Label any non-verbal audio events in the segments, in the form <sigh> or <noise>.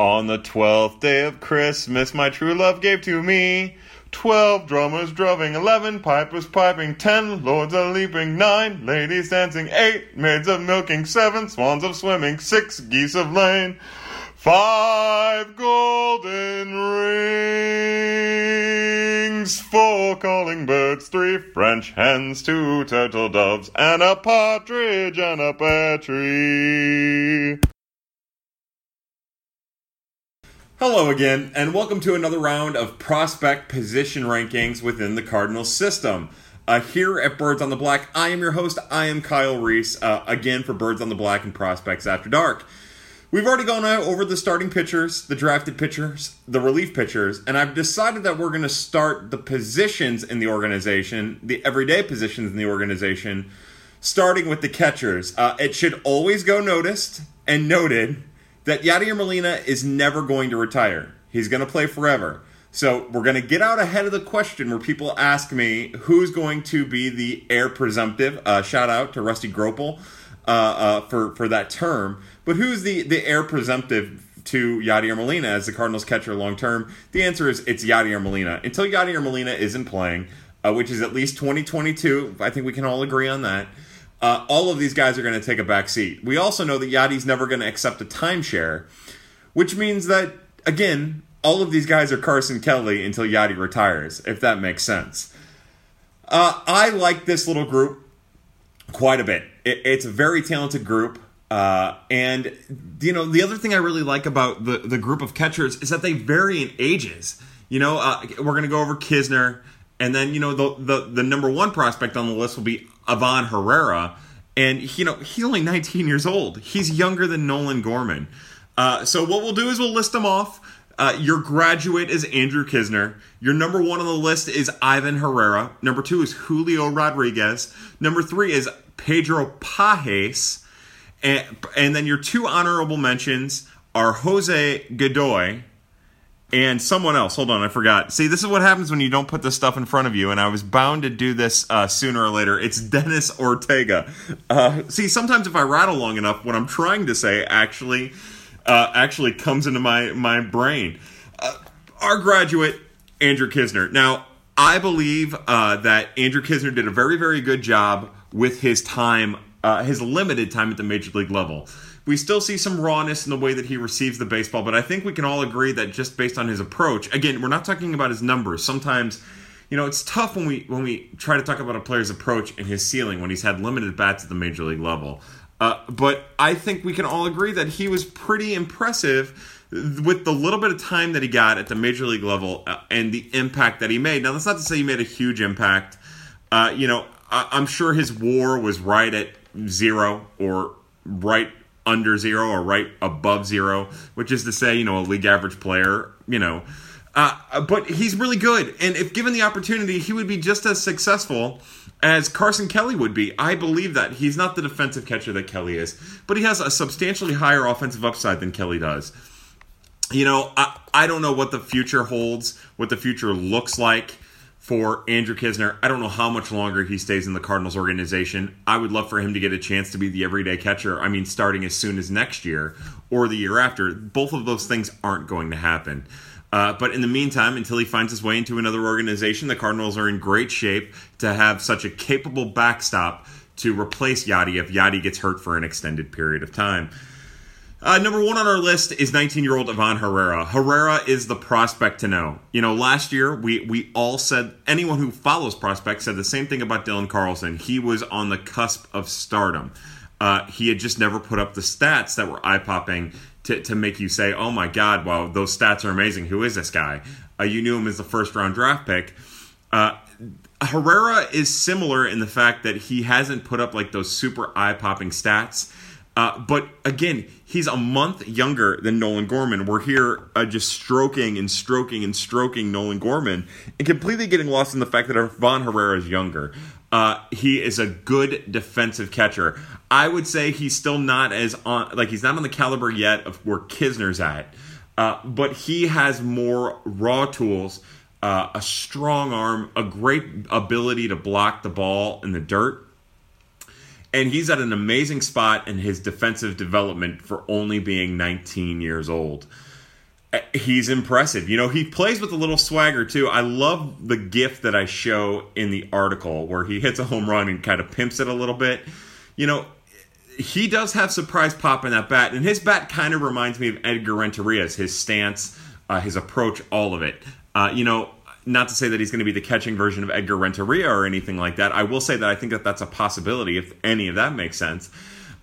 On the twelfth day of Christmas, my true love gave to me twelve drummers drumming, eleven pipers piping, ten lords a leaping, nine ladies dancing, eight maids of milking, seven swans of swimming, six geese of laying, five golden rings, four calling birds, three French hens, two turtle doves, and a partridge and a pear tree. Hello again, and welcome to another round of prospect position rankings within the Cardinals system. Uh, here at Birds on the Black, I am your host. I am Kyle Reese, uh, again for Birds on the Black and Prospects After Dark. We've already gone over the starting pitchers, the drafted pitchers, the relief pitchers, and I've decided that we're going to start the positions in the organization, the everyday positions in the organization, starting with the catchers. Uh, it should always go noticed and noted that Yadier Molina is never going to retire. He's going to play forever. So we're going to get out ahead of the question where people ask me who's going to be the heir presumptive. Uh, shout out to Rusty Gropel uh, uh, for for that term. But who's the the heir presumptive to Yadier Molina as the Cardinals catcher long term? The answer is it's Yadier Molina. Until Yadier Molina isn't playing, uh, which is at least 2022. I think we can all agree on that uh, all of these guys are going to take a back seat. We also know that Yadi's never going to accept a timeshare, which means that, again, all of these guys are Carson Kelly until Yadi retires, if that makes sense. Uh, I like this little group quite a bit. It, it's a very talented group. Uh, and you know the other thing I really like about the the group of catchers is that they vary in ages. You know, uh, we're going to go over Knizner. and then you know the, the the number one prospect on the list will be Ivan Herrera, and you know he's only 19 years old. He's younger than Nolan Gorman. Uh, so what we'll do is we'll list them off. Uh, your graduate is Andrew Knizner. Your number one on the list is Ivan Herrera. Number two is Julio Rodriguez. Number three is Pedro Pages. And, and then your two honorable mentions are Jose Godoy and someone else. Hold on, I forgot. See, this is what happens when you don't put this stuff in front of you, and I was bound to do this uh, sooner or later. It's <laughs> Dennis Ortega. Uh, see, sometimes if I rattle long enough, what I'm trying to say actually uh, actually comes into my my brain. Uh, our graduate Andrew Knizner. Now, I believe uh, that Andrew Knizner did a very very good job with his time, uh, his limited time at the major league level. We still see some rawness in the way that he receives the baseball, but I think we can all agree that just based on his approach, again, we're not talking about his numbers. Sometimes, you know, it's tough when we when we try to talk about a player's approach and his ceiling when he's had limited bats at the major league level. Uh, but I think we can all agree that he was pretty impressive with the little bit of time that he got at the major league level uh, and the impact that he made. Now, that's not to say he made a huge impact. Uh, you know, I- I'm sure his WAR was right at zero or right under zero or right above zero, which is to say, you know, a league average player, you know. Uh, but he's really good, and if given the opportunity, he would be just as successful as Carson Kelly would be. I believe that he's not the defensive catcher that Kelly is, but he has a substantially higher offensive upside than Kelly does. You know, I, I don't know what the future holds, what the future looks like for Andrew Knizner. I don't know how much longer he stays in the Cardinals organization. I would love for him to get a chance to be the everyday catcher. I mean, starting as soon as next year or the year after. Both of those things aren't going to happen. Uh, but in the meantime, until he finds his way into another organization, the Cardinals are in great shape to have such a capable backstop to replace Yadi if Yadi gets hurt for an extended period of time. Uh, number one on our list is 19 year old Ivan Herrera. Herrera is the prospect to know. You know, last year we, we all said, anyone who follows prospects said the same thing about Dylan Carlson. He was on the cusp of stardom. Uh, he had just never put up the stats that were eye popping to, to make you say, oh my God, wow, those stats are amazing. Who is this guy? Uh, you knew him as the first round draft pick. Uh, Herrera is similar in the fact that he hasn't put up like those super eye popping stats. Uh, but again, he's a month younger than Nolan Gorman. We're here uh, just stroking and stroking and stroking Nolan Gorman and completely getting lost in the fact that Ivan Herrera is younger. Uh, he is a good defensive catcher. I would say he's still not as on, like he's not on the caliber yet of where Knizner's at, uh, but he has more raw tools, uh, a strong arm, a great ability to block the ball in the dirt and he's at an amazing spot in his defensive development for only being 19 years old. He's impressive. You know, he plays with a little swagger too. I love the gift that I show in the article where he hits a home run and kind of pimps it a little bit. You know, he does have surprise pop in that bat, and his bat kind of reminds me of Edgar Renteria's. His stance, uh, his approach, all of it. Uh, you know, not to say that he's going to be the catching version of Edgar Renteria or anything like that. I will say that I think that that's a possibility if any of that makes sense.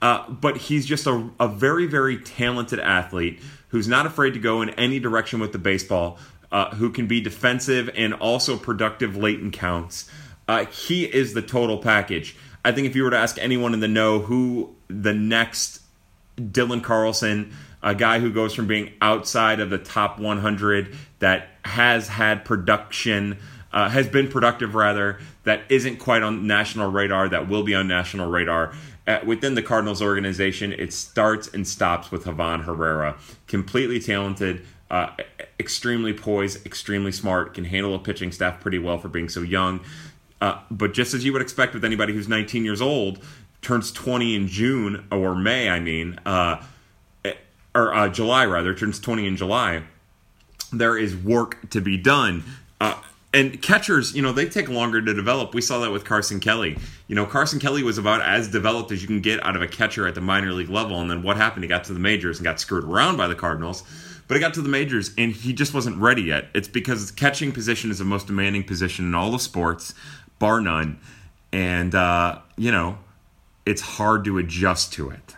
Uh, but he's just a, a very, very talented athlete who's not afraid to go in any direction with the baseball, uh, who can be defensive and also productive late in counts. Uh, he is the total package. I think if you were to ask anyone in the know who the next Dylan Carlson, a guy who goes from being outside of the top 100 that has had production, uh, has been productive rather, that isn't quite on national radar, that will be on national radar, at, within the Cardinals organization, it starts and stops with Ivan Herrera. Completely talented, uh, extremely poised, extremely smart, can handle a pitching staff pretty well for being so young. Uh, but just as you would expect with anybody who's 19 years old, turns 20 in June or May, I mean, uh, or uh, July rather, turns 20 in July. There is work to be done. Uh, and catchers, you know, they take longer to develop. We saw that with Carson Kelly. You know, Carson Kelly was about as developed as you can get out of a catcher at the minor league level. And then what happened? He got to the majors and got screwed around by the Cardinals. But he got to the majors and he just wasn't ready yet. It's because the catching position is the most demanding position in all of sports, bar none. And, uh, you know, it's hard to adjust to it.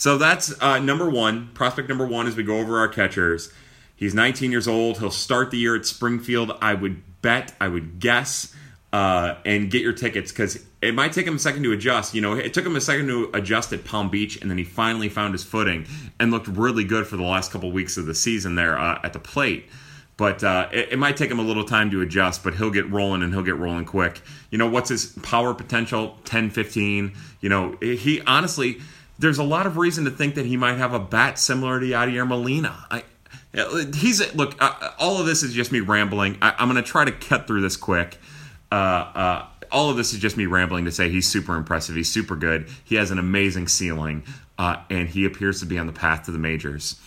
So that's uh, number one, prospect number one as we go over our catchers. He's 19 years old. He'll start the year at Springfield. I would bet, I would guess, uh, and get your tickets because it might take him a second to adjust. You know, it took him a second to adjust at Palm Beach, and then he finally found his footing and looked really good for the last couple weeks of the season there uh, at the plate. But uh, it, it, might take him a little time to adjust, but he'll get rolling and he'll get rolling quick. You know, what's his power potential? 10, 15. You know, he honestly, there's a lot of reason to think that he might have a bat similar to Yadier Molina. I, He's look. All of this is just me rambling. I, am going to try to cut through this quick. Uh, uh, all of this is just me rambling to say he's super impressive. He's super good. He has an amazing ceiling, uh, and he appears to be on the path to the majors.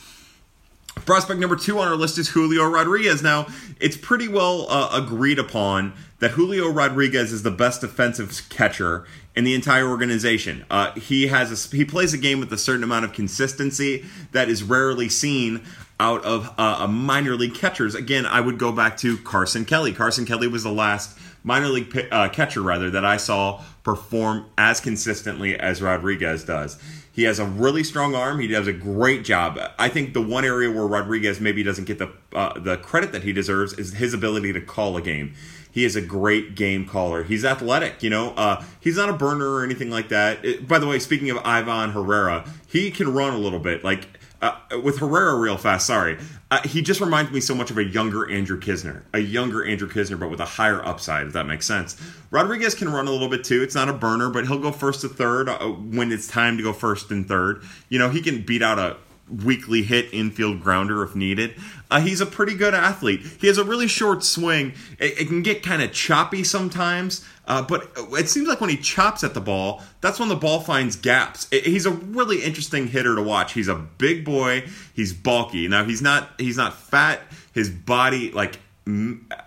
Prospect number two on our list is Julio Rodriguez. Now, it's pretty well uh, agreed upon that Julio Rodriguez is the best defensive catcher in the entire organization. Uh, he has a, he plays a game with a certain amount of consistency that is rarely seen out of uh, minor league catchers. Again, I would go back to Carson Kelly. Carson Kelly was the last minor league uh, catcher, rather, that I saw perform as consistently as Rodriguez does. He has a really strong arm. He does a great job. I think the one area where Rodriguez maybe doesn't get the uh, the credit that he deserves is his ability to call a game. He is a great game caller. He's athletic, you know. Uh, he's not a burner or anything like that. It, by the way, speaking of Ivan Herrera, he can run a little bit. Like uh, with Herrera real fast. Sorry, uh, he just reminds me so much of a younger Andrew Knizner, a younger Andrew Knizner, but with a higher upside. If that makes sense. Rodriguez can run a little bit too. It's not a burner, but he'll go first to third uh, when it's time to go first and third. You know, he can beat out a weakly hit infield grounder if needed. Uh, he's a pretty good athlete. He has a really short swing. It, it can get kind of choppy sometimes, uh, but it seems like when he chops at the ball, that's when the ball finds gaps. It, he's a really interesting hitter to watch. He's a big boy. He's bulky. Now he's not he's not fat. His body like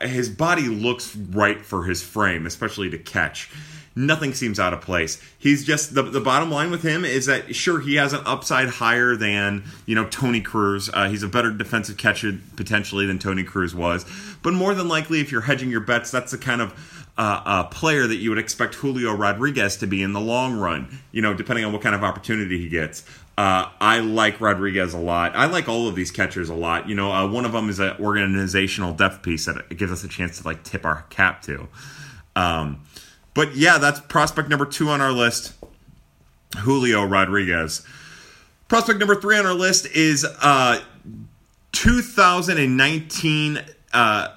his body looks right for his frame, especially to catch nothing seems out of place. He's just the, the bottom line with him is that sure he has an upside higher than you know Tony Cruz. Uh, he's a better defensive catcher potentially than Tony Cruz was, but more than likely, if you're hedging your bets, that's the kind of uh, uh, player that you would expect Julio Rodriguez to be in the long run. You know, depending on what kind of opportunity he gets. Uh, I like Rodriguez a lot. I like all of these catchers a lot. You know, uh, one of them is an organizational depth piece that it gives us a chance to like tip our cap to. Um, but yeah, that's prospect number two on our list, Julio Rodriguez. Prospect number three on our list is uh, 2019 uh,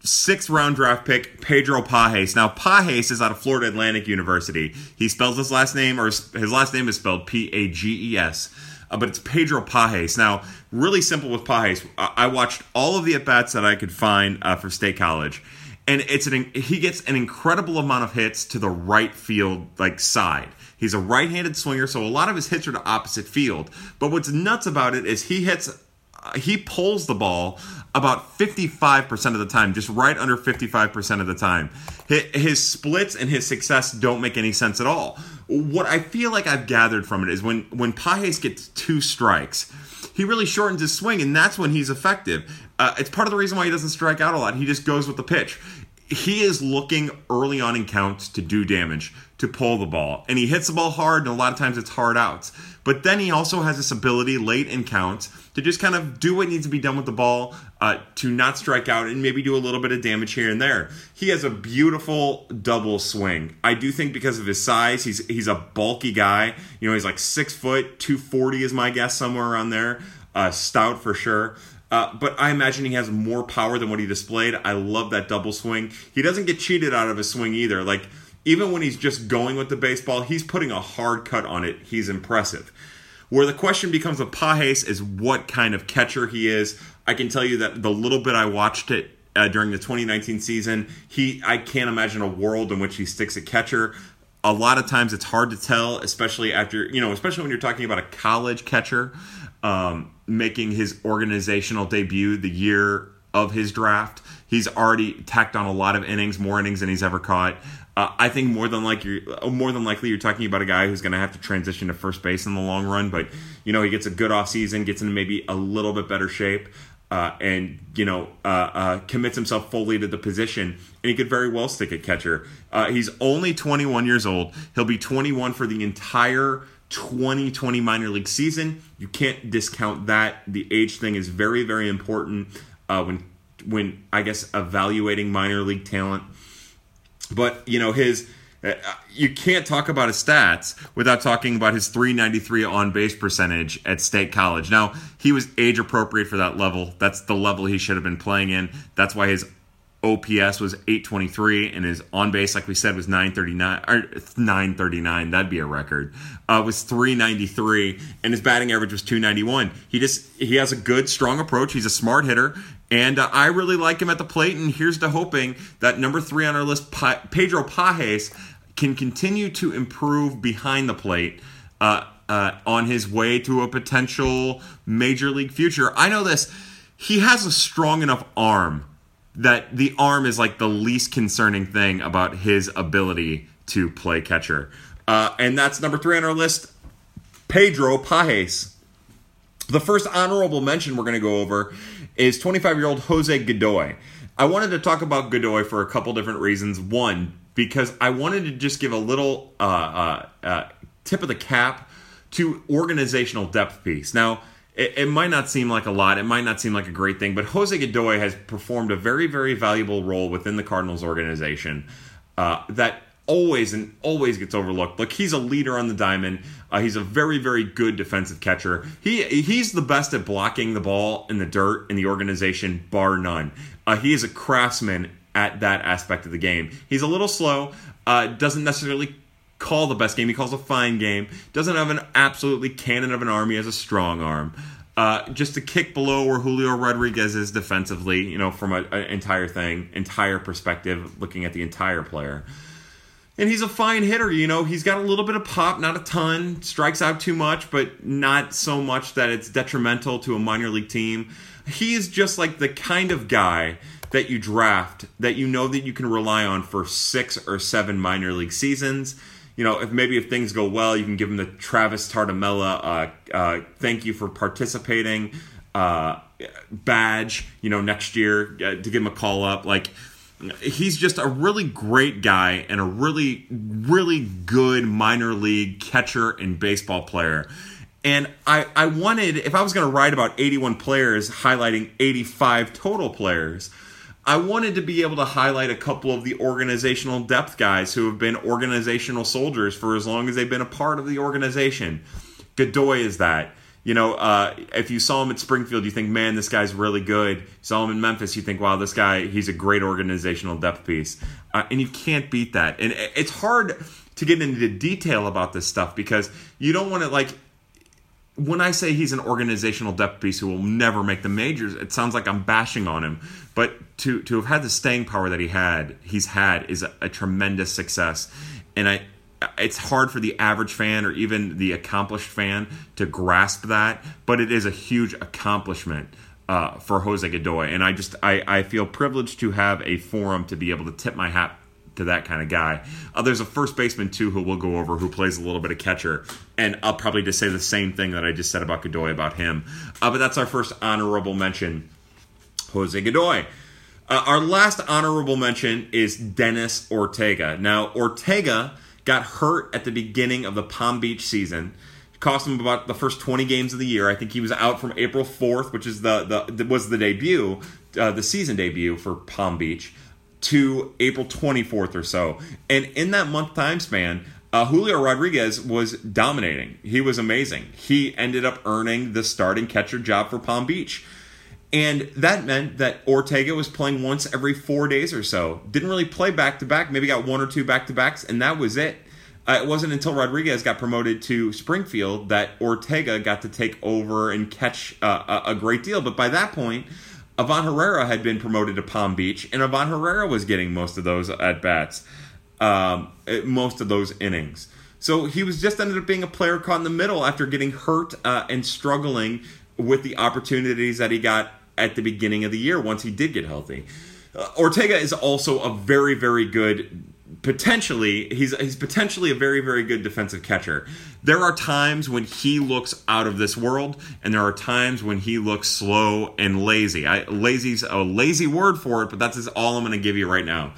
sixth round draft pick Pedro Pajes. Now Pajes is out of Florida Atlantic University. He spells his last name, or his last name is spelled P A G E S. Uh, but it's Pedro Pajes. Now, really simple with Pages. I, watched all of the at bats that I could find uh, for State College, and it's an he gets an incredible amount of hits to the right field like side. He's a right-handed swinger, so a lot of his hits are to opposite field. But what's nuts about it is he hits he pulls the ball about 55% of the time, just right under 55% of the time. His splits and his success don't make any sense at all. What I feel like I've gathered from it is when when Pages gets two strikes, he really shortens his swing, and that's when he's effective. Uh, it's part of the reason why he doesn't strike out a lot. He just goes with the pitch. He is looking early on in counts to do damage, to pull the ball, and he hits the ball hard, and a lot of times it's hard outs. But then he also has this ability late in counts to just kind of do what needs to be done with the ball, uh, to not strike out, and maybe do a little bit of damage here and there. He has a beautiful double swing. I do think because of his size, he's he's a bulky guy. You know, he's like six foot, two forty is my guess, somewhere around there. Uh, stout for sure. Uh, but I imagine he has more power than what he displayed. I love that double swing. He doesn't get cheated out of his swing either. Like even when he's just going with the baseball, he's putting a hard cut on it. He's impressive. Where the question becomes with Pages is what kind of catcher he is. I can tell you that the little bit I watched it uh, during the 2019 season, he I can't imagine a world in which he sticks a catcher. A lot of times it's hard to tell, especially after you know, especially when you're talking about a college catcher um, making his organizational debut the year of his draft. He's already tacked on a lot of innings, more innings than he's ever caught. Uh, I think more than like you're more than likely you're talking about a guy who's going to have to transition to first base in the long run. But you know he gets a good off season, gets into maybe a little bit better shape, uh, and you know uh, uh commits himself fully to the position. And he could very well stick at catcher. Uh, he's only 21 years old. He'll be 21 for the entire 2020 minor league season. You can't discount that. The age thing is very very important uh, when when I guess evaluating minor league talent. But you know his. Uh, you can't talk about his stats without talking about his 393 on base percentage at State College. Now, he was age appropriate for that level. That's the level he should have been playing in. That's why his OPS was 823 and his on base, like we said, was 939 or 939. That'd be a record. Uh, was 393 and his batting average was 291. He just he has a good, strong approach. He's a smart hitter. And uh, I really like him at the plate. And here's to hoping that number three on our list, pa- Pedro Pages, can continue to improve behind the plate uh, uh, on his way to a potential major league future. I know this. He has a strong enough arm that the arm is like the least concerning thing about his ability to play catcher. Uh, and that's number three on our list, Pedro Pages. The first honorable mention we're going to go over is 25 year old Jose Godoy. I wanted to talk about Godoy for a couple different reasons. One, because I wanted to just give a little uh, uh, uh, tip of the cap to organizational depth piece. Now, it, it, might not seem like a lot, it might not seem like a great thing, but Jose Godoy has performed a very, very valuable role within the Cardinals organization uh, that always and always gets overlooked. Look, he's a leader on the diamond. Uh, he's a very, very good defensive catcher. He he's the best at blocking the ball in the dirt in the organization, bar none. Uh, he is a craftsman at that aspect of the game. He's a little slow. Uh, doesn't necessarily call the best game. He calls a fine game. Doesn't have an absolutely cannon of an arm. He has a strong arm. Uh, just to kick below where Julio Rodriguez is defensively, you know, from an entire thing, entire perspective, looking at the entire player. And he's a fine hitter, you know. He's got a little bit of pop, not a ton. Strikes out too much, but not so much that it's detrimental to a minor league team. He is just like the kind of guy that you draft that you know that you can rely on for six or seven minor league seasons. You know, if maybe if things go well, you can give him the Travis Tartamella uh, uh, thank you for participating uh, badge. You know, next year uh, to give him a call up like he's just a really great guy and a really, really good minor league catcher and baseball player. And I, I wanted, if I was going to write about 81 players, highlighting 85 total players, I wanted to be able to highlight a couple of the organizational depth guys who have been organizational soldiers for as long as they've been a part of the organization. Godoy is that. You know, uh, if you saw him at Springfield, you think, man, this guy's really good. You saw him in Memphis, you think, wow, this guy, he's a great organizational depth piece. Uh, and you can't beat that. And it's hard to get into detail about this stuff because you don't want to, like, when I say he's an organizational depth piece who will never make the majors, it sounds like I'm bashing on him. But to to have had the staying power that he had, he's had, is a, a tremendous success. And I it's hard for the average fan or even the accomplished fan to grasp that, but it is a huge accomplishment uh, for Jose Godoy, and I just I, I feel privileged to have a forum to be able to tip my hat to that kind of guy. Uh, there's a first baseman too who we'll go over who plays a little bit of catcher, and I'll probably just say the same thing that I just said about Godoy about him. Uh, but that's our first honorable mention, Jose Godoy. Uh, our last honorable mention is Dennis Ortega. Now Ortega got hurt at the beginning of the Palm Beach season. Cost him about the first 20 games of the year. I think he was out from April 4th, which is the, the was the debut, uh, the season debut for Palm Beach to April 24th or so. And in that month time span, uh, Julio Rodriguez was dominating. He was amazing. He ended up earning the starting catcher job for Palm Beach. And that meant that Ortega was playing once every four days or so. Didn't really play back to back, maybe got one or two back to backs, and that was it. Uh, it wasn't until Rodriguez got promoted to Springfield that Ortega got to take over and catch uh, a, a great deal. But by that point, Ivan Herrera had been promoted to Palm Beach, and Ivan Herrera was getting most of those at bats, um, most of those innings. So he was just ended up being a player caught in the middle after getting hurt uh, and struggling with the opportunities that he got at the beginning of the year once he did get healthy. Uh, Ortega is also a very, very good potentially he's he's potentially a very very good defensive catcher. There are times when he looks out of this world, and there are times when he looks slow and lazy. I, lazy's a lazy word for it, but that's all I'm going to give you right now.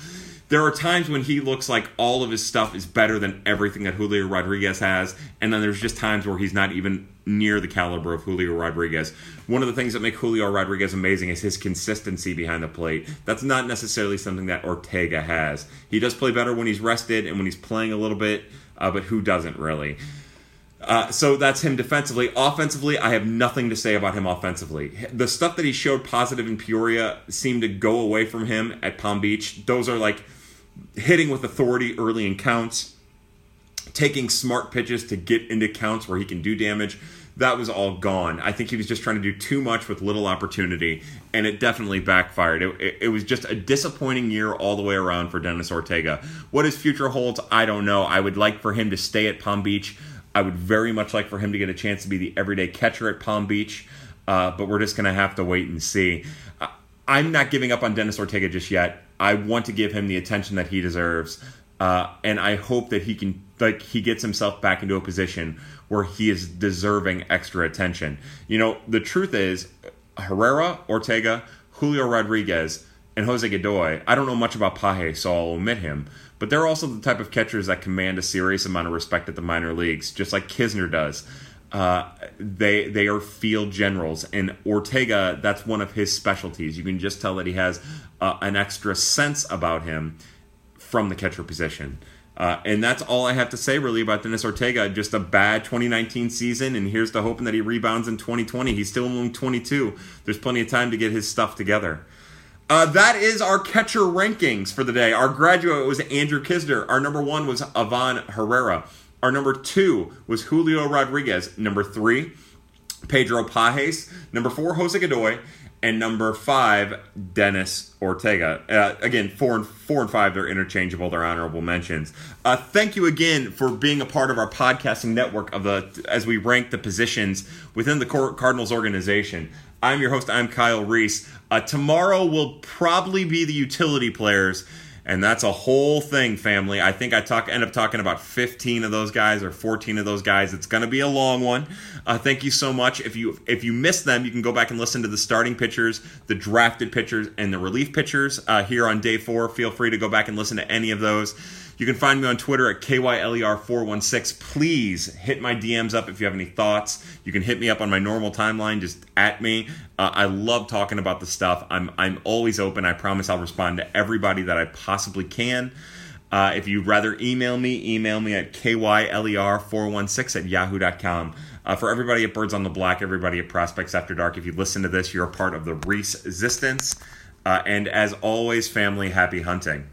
There are times when he looks like all of his stuff is better than everything that Julio Rodriguez has, and then there's just times where he's not even near the caliber of Julio Rodriguez. One of the things that make Julio Rodriguez amazing is his consistency behind the plate. That's not necessarily something that Ortega has. He does play better when he's rested and when he's playing a little bit, uh, but who doesn't really? Uh, so that's him defensively. Offensively, I have nothing to say about him offensively. The stuff that he showed positive in Peoria seemed to go away from him at Palm Beach. Those are like hitting with authority early in counts, taking smart pitches to get into counts where he can do damage. That was all gone. I think he was just trying to do too much with little opportunity, and it definitely backfired. It, it, it was just a disappointing year all the way around for Dennis Ortega. What his future holds, I don't know. I would like for him to stay at Palm Beach. I would very much like for him to get a chance to be the everyday catcher at Palm Beach, uh, but we're just going to have to wait and see. I'm not giving up on Dennis Ortega just yet. I want to give him the attention that he deserves, uh, and I hope that he can like he gets himself back into a position where he is deserving extra attention. You know, the truth is, Herrera, Ortega, Julio Rodriguez, and Jose Godoy. I don't know much about Paje, so I'll omit him. But they're also the type of catchers that command a serious amount of respect at the minor leagues, just like Knizner does. Uh, they they are field generals, and Ortega that's one of his specialties. You can just tell that he has uh, an extra sense about him from the catcher position. Uh, and that's all I have to say really about Dennis Ortega. Just a bad 2019 season, and here's to hoping that he rebounds in 2020. He's still only 22. There's plenty of time to get his stuff together. Uh, that is our catcher rankings for the day. Our graduate was Andrew Knizner. Our number one was Ivan Herrera. Our number two was Julio Rodriguez. Number three, Pedro Pages. Number four, Jose Godoy. And number five, Dennis Ortega. Uh, again, four and four and five, they're interchangeable. They're honorable mentions. Uh, thank you again for being a part of our podcasting network of the as we rank the positions within the Cardinals organization. I'm your host. I'm Kyle Reese. Uh, tomorrow will probably be the utility players and that's a whole thing, family. I think I talk end up talking about 15 of those guys or 14 of those guys. It's going to be a long one. Uh, thank you so much. If you if you missed them, you can go back and listen to the starting pitchers, the drafted pitchers, and the relief pitchers uh, here on day four. Feel free to go back and listen to any of those. You can find me on Twitter at KYLER416. Please hit my DMs up if you have any thoughts. You can hit me up on my normal timeline, just at me. Uh, I love talking about the stuff. I'm, I'm always open. I promise I'll respond to everybody that I possibly can. Uh, if you'd rather email me, email me at KYLER416 at yahoo.com. Uh, for everybody at Birds on the Black, everybody at Prospects After Dark, if you listen to this, you're a part of the Resistance. Uh, and as always, family, happy hunting.